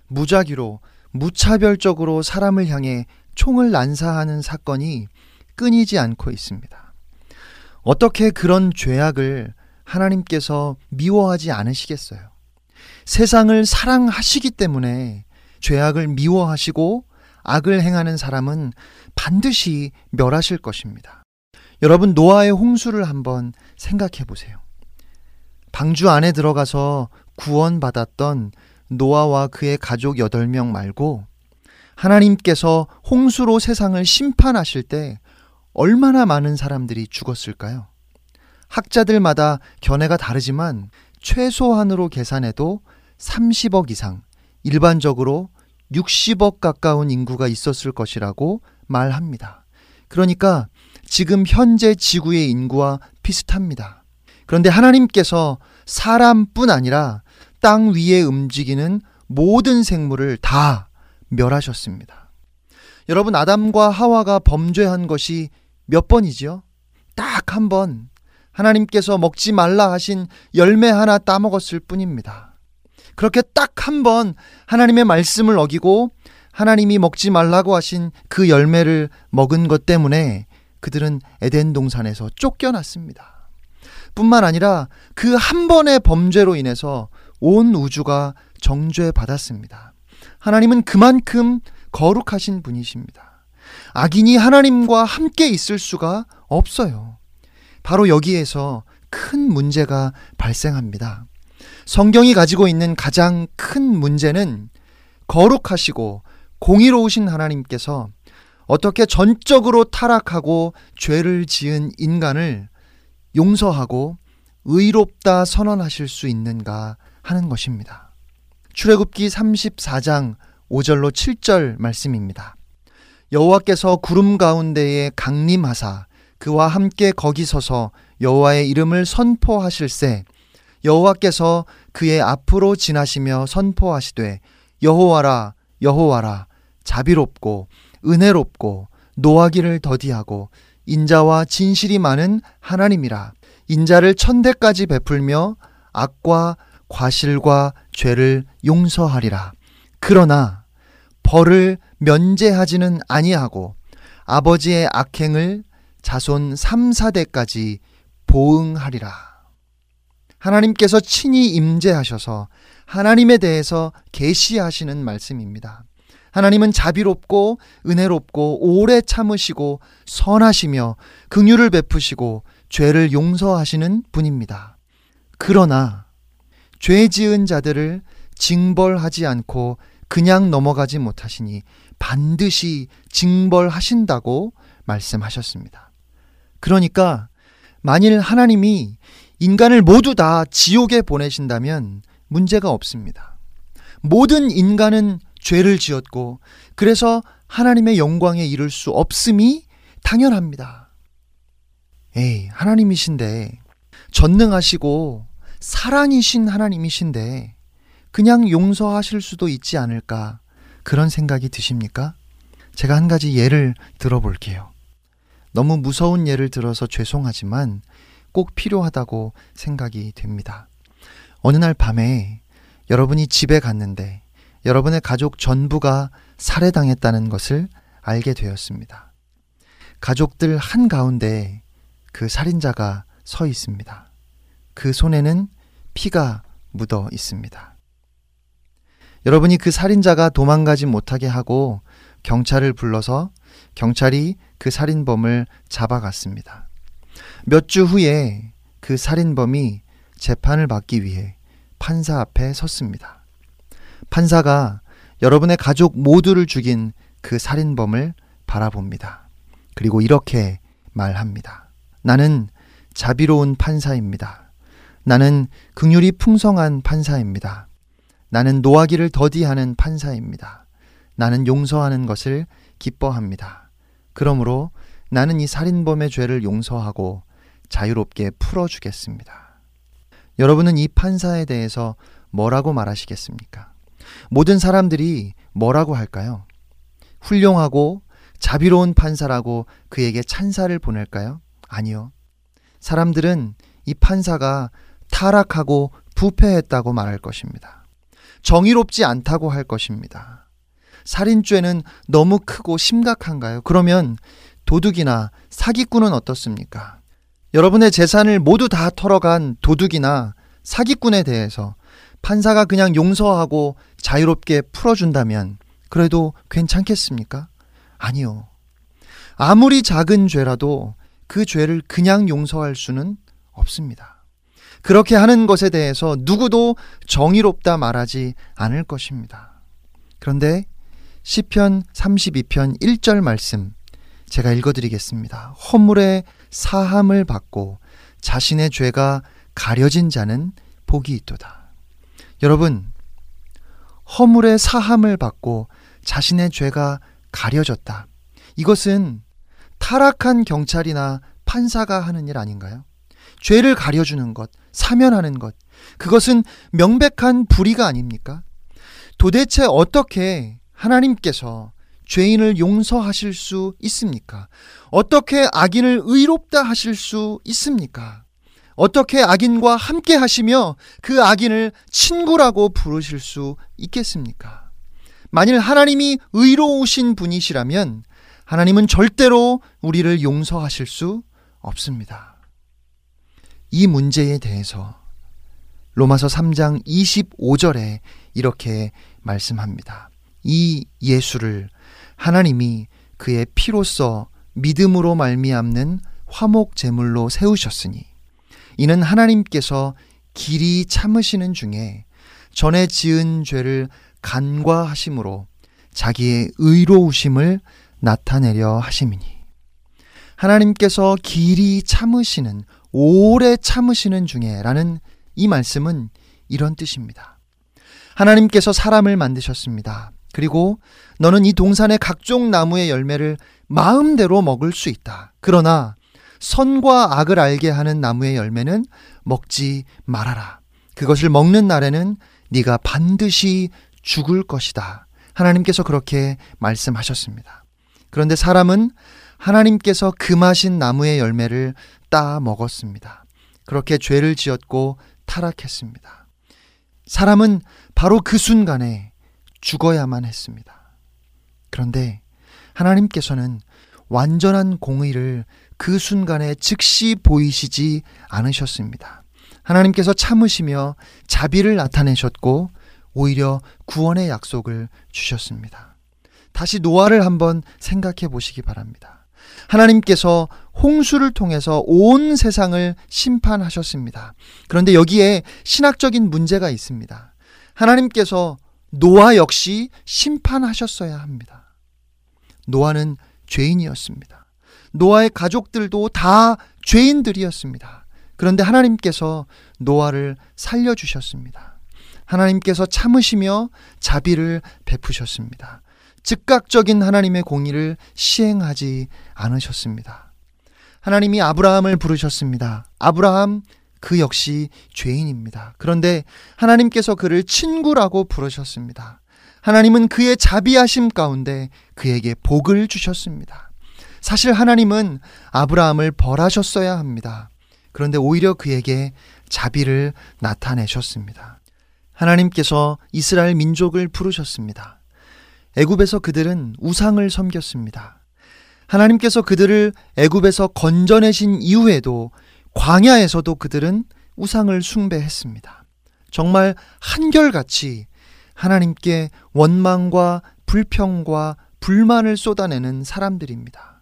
무작위로 무차별적으로 사람을 향해 총을 난사하는 사건이 끊이지 않고 있습니다. 어떻게 그런 죄악을 하나님께서 미워하지 않으시겠어요? 세상을 사랑하시기 때문에 죄악을 미워하시고 악을 행하는 사람은 반드시 멸하실 것입니다. 여러분, 노아의 홍수를 한번 생각해 보세요. 방주 안에 들어가서 구원받았던 노아와 그의 가족 8명 말고 하나님께서 홍수로 세상을 심판하실 때 얼마나 많은 사람들이 죽었을까요? 학자들마다 견해가 다르지만 최소한으로 계산해도 30억 이상, 일반적으로 60억 가까운 인구가 있었을 것이라고 말합니다. 그러니까 지금 현재 지구의 인구와 비슷합니다. 그런데 하나님께서 사람뿐 아니라 땅 위에 움직이는 모든 생물을 다 멸하셨습니다. 여러분, 아담과 하와가 범죄한 것이 몇 번이지요? 딱 한 번. 하나님께서 먹지 말라 하신 열매 하나 따먹었을 뿐입니다. 그렇게 딱 한 번 하나님의 말씀을 어기고 하나님이 먹지 말라고 하신 그 열매를 먹은 것 때문에 그들은 에덴 동산에서 쫓겨났습니다. 뿐만 아니라 그 한 번의 범죄로 인해서 온 우주가 정죄받았습니다. 하나님은 그만큼 거룩하신 분이십니다. 악인이 하나님과 함께 있을 수가 없어요. 바로 여기에서 큰 문제가 발생합니다. 성경이 가지고 있는 가장 큰 문제는 거룩하시고 공의로우신 하나님께서 어떻게 전적으로 타락하고 죄를 지은 인간을 용서하고 의롭다 선언하실 수 있는가 하는 것입니다. 출애굽기 34장 5절로 7절 말씀입니다. 여호와께서 구름 가운데에 강림하사 그와 함께 거기 서서 여호와의 이름을 선포하실세. 여호와께서 그의 앞으로 지나시며 선포하시되 여호와라 여호와라 자비롭고 은혜롭고 노하기를 더디하고 인자와 진실이 많은 하나님이라. 인자를 천대까지 베풀며 악과 과실과 죄를 용서하리라. 그러나 벌을 면제하지는 아니하고 아버지의 악행을 자손 3, 4대까지 보응하리라. 하나님께서 친히 임재하셔서 하나님에 대해서 계시하시는 말씀입니다. 하나님은 자비롭고 은혜롭고 오래 참으시고 선하시며 긍휼을 베푸시고 죄를 용서하시는 분입니다. 그러나 죄 지은 자들을 징벌하지 않고 그냥 넘어가지 못하시니 반드시 징벌하신다고 말씀하셨습니다. 그러니까 만일 하나님이 인간을 모두 다 지옥에 보내신다면 문제가 없습니다. 모든 인간은 죄를 지었고 그래서 하나님의 영광에 이를 수 없음이 당연합니다. 에이, 하나님이신데 전능하시고 사랑이신 하나님이신데 그냥 용서하실 수도 있지 않을까 그런 생각이 드십니까? 제가 한 가지 예를 들어볼게요. 너무 무서운 예를 들어서 죄송하지만 꼭 필요하다고 생각이 됩니다. 어느 날 밤에 여러분이 집에 갔는데 여러분의 가족 전부가 살해당했다는 것을 알게 되었습니다. 가족들 한가운데 그 살인자가 서 있습니다. 그 손에는 피가 묻어 있습니다. 여러분이 그 살인자가 도망가지 못하게 하고 경찰을 불러서 경찰이 그 살인범을 잡아갔습니다. 몇 주 후에 그 살인범이 재판을 받기 위해 판사 앞에 섰습니다. 판사가 여러분의 가족 모두를 죽인 그 살인범을 바라봅니다. 그리고 이렇게 말합니다. 나는 자비로운 판사입니다. 나는 긍휼이 풍성한 판사입니다. 나는 노하기를 더디하는 판사입니다. 나는 용서하는 것을 기뻐합니다. 그러므로 나는 이 살인범의 죄를 용서하고 자유롭게 풀어주겠습니다. 여러분은 이 판사에 대해서 뭐라고 말하시겠습니까? 모든 사람들이 뭐라고 할까요? 훌륭하고 자비로운 판사라고 그에게 찬사를 보낼까요? 아니요. 사람들은 이 판사가 타락하고 부패했다고 말할 것입니다. 정의롭지 않다고 할 것입니다. 살인죄는 너무 크고 심각한가요? 그러면 도둑이나 사기꾼은 어떻습니까? 여러분의 재산을 모두 다 털어간 도둑이나 사기꾼에 대해서 판사가 그냥 용서하고 자유롭게 풀어준다면 그래도 괜찮겠습니까? 아니요. 아무리 작은 죄라도 그 죄를 그냥 용서할 수는 없습니다. 그렇게 하는 것에 대해서 누구도 정의롭다 말하지 않을 것입니다. 그런데 시편 32편 1절 말씀 제가 읽어 드리겠습니다. 허물의 사함을 받고 자신의 죄가 가려진 자는 복이 있도다. 여러분, 허물의 사함을 받고 자신의 죄가 가려졌다. 이것은 타락한 경찰이나 판사가 하는 일 아닌가요? 죄를 가려주는 것, 사면하는 것. 그것은 명백한 불의가 아닙니까? 도대체 어떻게 하나님께서 죄인을 용서하실 수 있습니까? 어떻게 악인을 의롭다 하실 수 있습니까? 어떻게 악인과 함께 하시며 그 악인을 친구라고 부르실 수 있겠습니까? 만일 하나님이 의로우신 분이시라면 하나님은 절대로 우리를 용서하실 수 없습니다. 이 문제에 대해서 로마서 3장 25절에 이렇게 말씀합니다. 이 예수를 하나님이 그의 피로써 믿음으로 말미암는 화목 제물로 세우셨으니 이는 하나님께서 길이 참으시는 중에 전에 지은 죄를 간과하심으로 자기의 의로우심을 나타내려 하심이니 하나님께서 길이 참으시는 오래 참으시는 중에라는 이 말씀은 이런 뜻입니다. 하나님께서 사람을 만드셨습니다. 그리고 너는 이 동산의 각종 나무의 열매를 마음대로 먹을 수 있다. 그러나 선과 악을 알게 하는 나무의 열매는 먹지 말아라. 그것을 먹는 날에는 네가 반드시 죽을 것이다. 하나님께서 그렇게 말씀하셨습니다. 그런데 사람은 하나님께서 금하신 나무의 열매를 따 먹었습니다. 그렇게 죄를 지었고 타락했습니다. 사람은 바로 그 순간에 죽어야만 했습니다. 그런데 하나님께서는 완전한 공의를 그 순간에 즉시 보이시지 않으셨습니다. 하나님께서 참으시며 자비를 나타내셨고 오히려 구원의 약속을 주셨습니다. 다시 노아를 한번 생각해 보시기 바랍니다. 하나님께서 홍수를 통해서 온 세상을 심판하셨습니다. 그런데 여기에 신학적인 문제가 있습니다. 하나님께서 노아 역시 심판하셨어야 합니다. 노아는 죄인이었습니다. 노아의 가족들도 다 죄인들이었습니다. 그런데 하나님께서 노아를 살려주셨습니다. 하나님께서 참으시며 자비를 베푸셨습니다. 즉각적인 하나님의 공의를 시행하지 않으셨습니다. 하나님이 아브라함을 부르셨습니다. 아브라함 그 역시 죄인입니다. 그런데 하나님께서 그를 친구라고 부르셨습니다. 하나님은 그의 자비하심 가운데 그에게 복을 주셨습니다. 사실 하나님은 아브라함을 벌하셨어야 합니다. 그런데 오히려 그에게 자비를 나타내셨습니다. 하나님께서 이스라엘 민족을 부르셨습니다. 애굽에서 그들은 우상을 섬겼습니다. 하나님께서 그들을 애굽에서 건져내신 이후에도 광야에서도 그들은 우상을 숭배했습니다. 정말 한결같이 하나님께 원망과 불평과 불만을 쏟아내는 사람들입니다.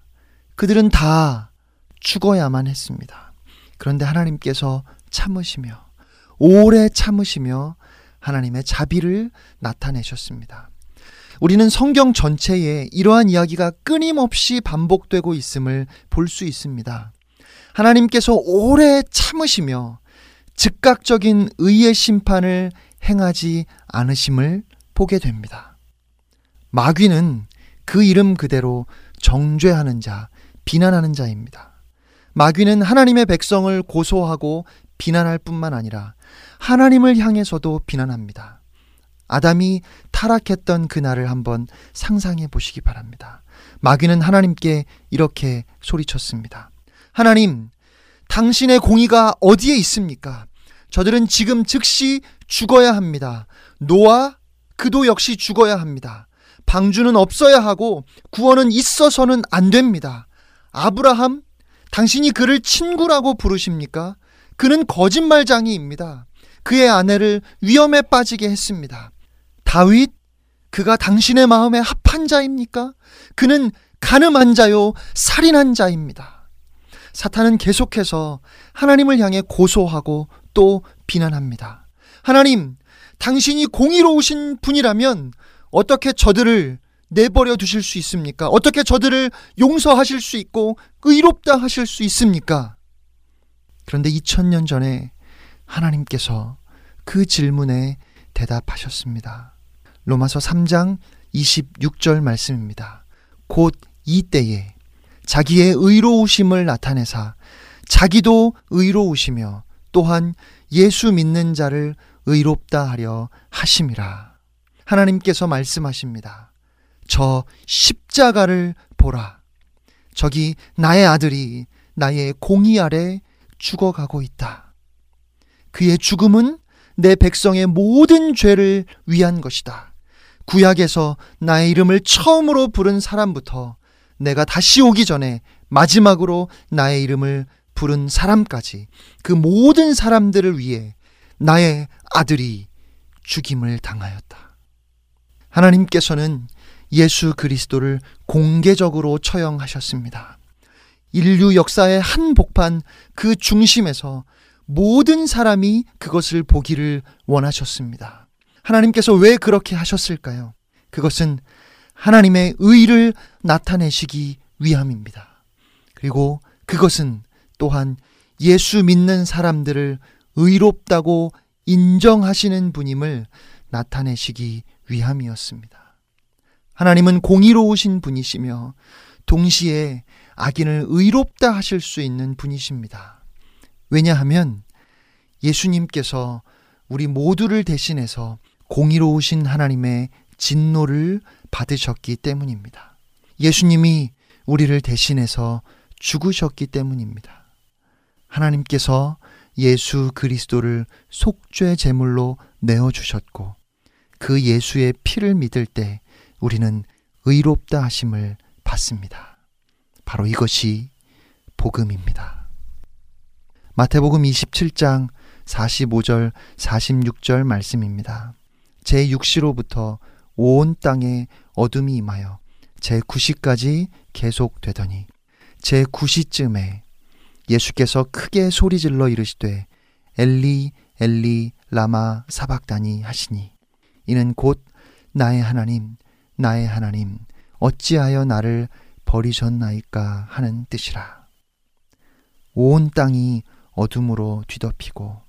그들은 다 죽어야만 했습니다. 그런데 하나님께서 참으시며 오래 참으시며 하나님의 자비를 나타내셨습니다. 우리는 성경 전체에 이러한 이야기가 끊임없이 반복되고 있음을 볼 수 있습니다. 하나님께서 오래 참으시며 즉각적인 의의 심판을 행하지 않으심을 보게 됩니다. 마귀는 그 이름 그대로 정죄하는 자, 비난하는 자입니다. 마귀는 하나님의 백성을 고소하고 비난할 뿐만 아니라 하나님을 향해서도 비난합니다. 아담이 타락했던 그날을 한번 상상해 보시기 바랍니다. 마귀는 하나님께 이렇게 소리쳤습니다. 하나님, 당신의 공의가 어디에 있습니까? 저들은 지금 즉시 죽어야 합니다. 노아, 그도 역시 죽어야 합니다. 방주는 없어야 하고 구원은 있어서는 안 됩니다. 아브라함, 당신이 그를 친구라고 부르십니까? 그는 거짓말장이입니다. 그의 아내를 위험에 빠지게 했습니다. 다윗, 그가 당신의 마음에 합한 자입니까? 그는 가늠한 자요, 살인한 자입니다. 사탄은 계속해서 하나님을 향해 고소하고 또 비난합니다. 하나님, 당신이 공의로우신 분이라면 어떻게 저들을 내버려 두실 수 있습니까? 어떻게 저들을 용서하실 수 있고 의롭다 하실 수 있습니까? 그런데 2000년 전에 하나님께서 그 질문에 대답하셨습니다. 로마서 3장 26절 말씀입니다. 곧 이때에 자기의 의로우심을 나타내사 자기도 의로우시며 또한 예수 믿는 자를 의롭다 하려 하심이라. 하나님께서 말씀하십니다. 저 십자가를 보라. 저기 나의 아들이 나의 공의 아래 죽어가고 있다. 그의 죽음은 내 백성의 모든 죄를 위한 것이다. 구약에서 나의 이름을 처음으로 부른 사람부터 내가 다시 오기 전에 마지막으로 나의 이름을 부른 사람까지 그 모든 사람들을 위해 나의 아들이 죽임을 당하였다. 하나님께서는 예수 그리스도를 공개적으로 처형하셨습니다. 인류 역사의 한 복판 그 중심에서 모든 사람이 그것을 보기를 원하셨습니다. 하나님께서 왜 그렇게 하셨을까요? 그것은 하나님의 의를 나타내시기 위함입니다. 그리고 그것은 또한 예수 믿는 사람들을 의롭다고 인정하시는 분임을 나타내시기 위함이었습니다. 하나님은 공의로우신 분이시며 동시에 악인을 의롭다 하실 수 있는 분이십니다. 왜냐하면 예수님께서 우리 모두를 대신해서 공의로우신 하나님의 진노를 받으셨기 때문입니다. 예수님이 우리를 대신해서 죽으셨기 때문입니다. 하나님께서 예수 그리스도를 속죄 제물로 내어 주셨고 그 예수의 피를 믿을 때 우리는 의롭다 하심을 받습니다. 바로 이것이 복음입니다. 마태복음 27장 45절 46절 말씀입니다. 제 6시로부터 온 땅에 어둠이 임하여 제 9시까지 계속되더니 제 9시쯤에 예수께서 크게 소리질러 이르시되 엘리 엘리 라마 사박다니 하시니 이는 곧 나의 하나님 나의 하나님 어찌하여 나를 버리셨나이까 하는 뜻이라. 온 땅이 어둠으로 뒤덮이고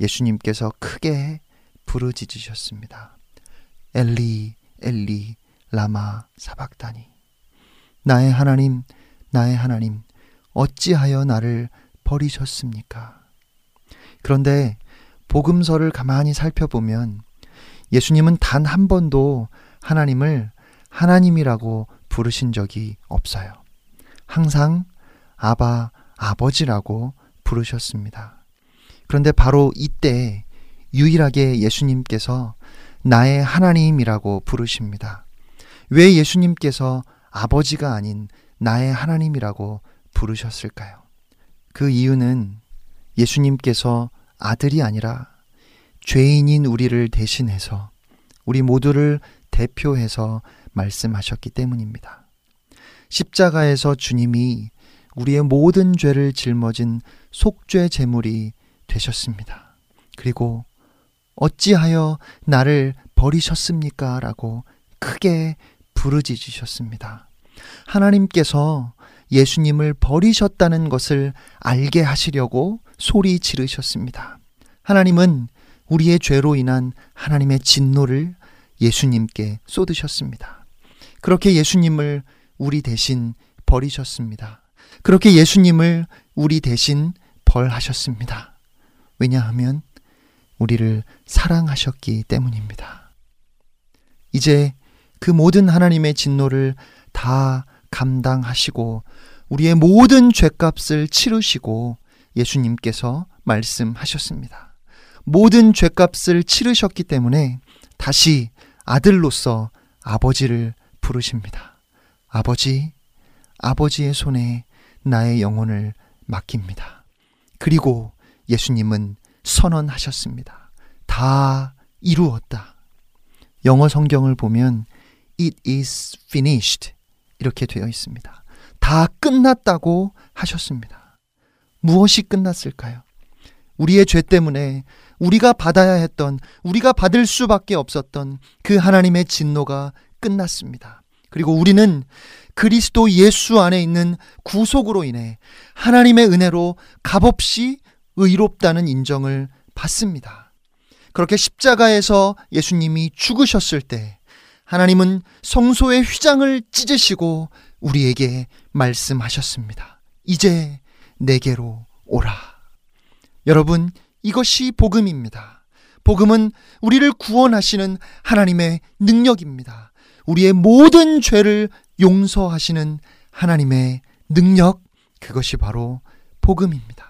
예수님께서 크게 부르짖으셨습니다. 엘리 엘리 라마 사박다니 나의 하나님 나의 하나님 어찌하여 나를 버리셨습니까? 그런데 복음서를 가만히 살펴보면 예수님은 단 한 번도 하나님을 하나님이라고 부르신 적이 없어요. 항상 아바 아버지라고 부르셨습니다. 그런데 바로 이때 유일하게 예수님께서 나의 하나님이라고 부르십니다. 왜 예수님께서 아버지가 아닌 나의 하나님이라고 부르셨을까요? 그 이유는 예수님께서 아들이 아니라 죄인인 우리를 대신해서 우리 모두를 대표해서 말씀하셨기 때문입니다. 십자가에서 주님이 우리의 모든 죄를 짊어진 속죄 제물이 되셨습니다. 그리고 어찌하여 나를 버리셨습니까? 라고 크게 부르짖으셨습니다. 하나님께서 예수님을 버리셨다는 것을 알게 하시려고 소리 지르셨습니다. 하나님은 우리의 죄로 인한 하나님의 진노를 예수님께 쏟으셨습니다. 그렇게 예수님을 우리 대신 버리셨습니다. 그렇게 예수님을 우리 대신 벌하셨습니다. 왜냐하면 우리를 사랑하셨기 때문입니다. 이제 그 모든 하나님의 진노를 다 감당하시고 우리의 모든 죄값을 치르시고 예수님께서 말씀하셨습니다. 모든 죄값을 치르셨기 때문에 다시 아들로서 아버지를 부르십니다. 아버지, 아버지의 손에 나의 영혼을 맡깁니다. 그리고 예수님은 선언하셨습니다. 다 이루었다. 영어 성경을 보면 it is finished 이렇게 되어 있습니다. 다 끝났다고 하셨습니다. 무엇이 끝났을까요? 우리의 죄 때문에 우리가 받아야 했던, 우리가 받을 수밖에 없었던 그 하나님의 진노가 끝났습니다. 그리고 우리는 그리스도 예수 안에 있는 구속으로 인해 하나님의 은혜로 값없이 의롭다는 인정을 받습니다. 그렇게 십자가에서 예수님이 죽으셨을 때 하나님은 성소의 휘장을 찢으시고 우리에게 말씀하셨습니다. 이제 내게로 오라. 여러분, 이것이 복음입니다. 복음은 우리를 구원하시는 하나님의 능력입니다. 우리의 모든 죄를 용서하시는 하나님의 능력, 그것이 바로 복음입니다.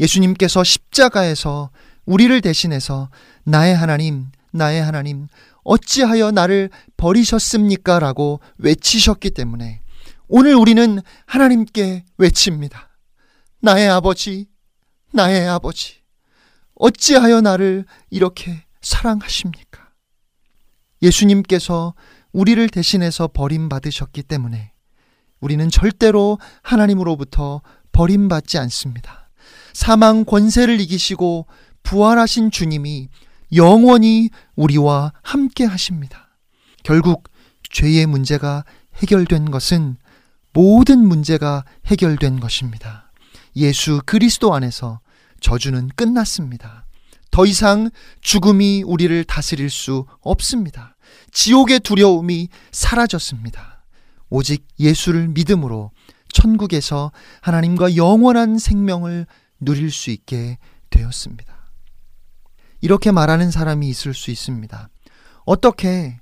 예수님께서 십자가에서 우리를 대신해서 나의 하나님, 나의 하나님, 어찌하여 나를 버리셨습니까? 라고 외치셨기 때문에 오늘 우리는 하나님께 외칩니다. 나의 아버지, 나의 아버지, 어찌하여 나를 이렇게 사랑하십니까? 예수님께서 우리를 대신해서 버림받으셨기 때문에 우리는 절대로 하나님으로부터 버림받지 않습니다. 사망 권세를 이기시고 부활하신 주님이 영원히 우리와 함께 하십니다. 결국 죄의 문제가 해결된 것은 모든 문제가 해결된 것입니다. 예수 그리스도 안에서 저주는 끝났습니다. 더 이상 죽음이 우리를 다스릴 수 없습니다. 지옥의 두려움이 사라졌습니다. 오직 예수를 믿음으로 천국에서 하나님과 영원한 생명을 누릴 수 있게 되었습니다. 이렇게 말하는 사람이 있을 수 있습니다. 어떻게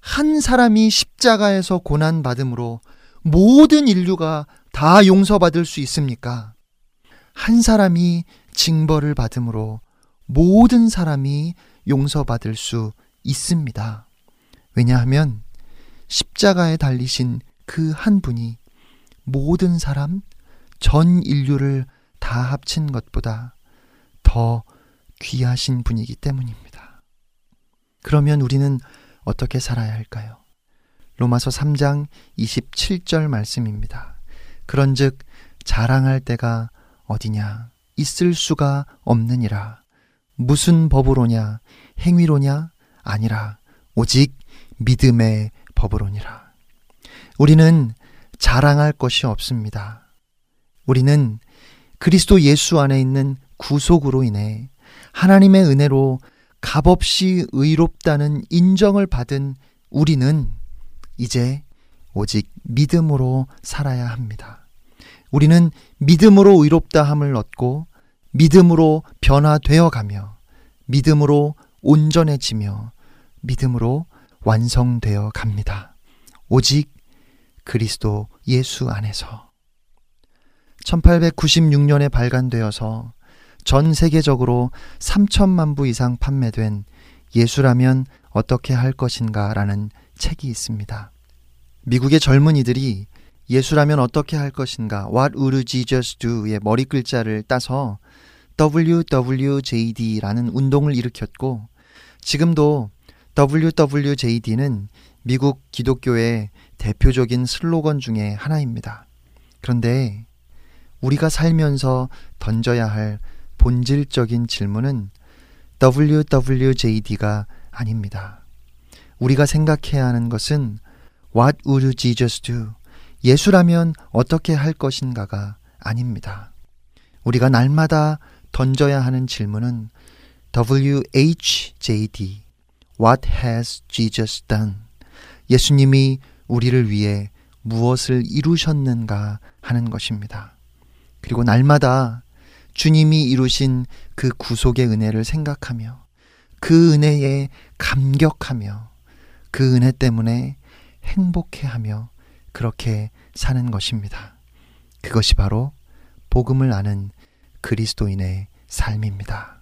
한 사람이 십자가에서 고난받음으로 모든 인류가 다 용서받을 수 있습니까? 한 사람이 징벌을 받음으로 모든 사람이 용서받을 수 있습니다. 왜냐하면 십자가에 달리신 그 한 분이 모든 사람, 전 인류를 다 합친 것보다 더 귀하신 분이기 때문입니다. 그러면 우리는 어떻게 살아야 할까요? 로마서 3장 27절 말씀입니다. 그런즉 자랑할 때가 어디냐 있을 수가 없느니라 무슨 법으로냐 행위로냐 아니라 오직 믿음의 법으로니라. 우리는 자랑할 것이 없습니다. 우리는 그리스도 예수 안에 있는 구속으로 인해 하나님의 은혜로 값없이 의롭다는 인정을 받은 우리는 이제 오직 믿음으로 살아야 합니다. 우리는 믿음으로 의롭다함을 얻고 믿음으로 변화되어 가며 믿음으로 온전해지며 믿음으로 완성되어 갑니다. 오직 그리스도 예수 안에서 1896년에 발간되어서 전 세계적으로 3천만 부 이상 판매된 예수라면 어떻게 할 것인가 라는 책이 있습니다. 미국의 젊은이들이 예수라면 어떻게 할 것인가 What would Jesus do의 머리 글자를 따서 WWJD라는 운동을 일으켰고 지금도 WWJD는 미국 기독교의 대표적인 슬로건 중의 하나입니다. 그런데 우리가 살면서 던져야 할 본질적인 질문은 WWJD가 아닙니다. 우리가 생각해야 하는 것은 What would Jesus do? 예수라면 어떻게 할 것인가가 아닙니다. 우리가 날마다 던져야 하는 질문은 WHJD What has Jesus done? 예수님이 우리를 위해 무엇을 이루셨는가 하는 것입니다. 그리고 날마다 주님이 이루신 그 구속의 은혜를 생각하며 그 은혜에 감격하며 그 은혜 때문에 행복해하며 그렇게 사는 것입니다. 그것이 바로 복음을 아는 그리스도인의 삶입니다.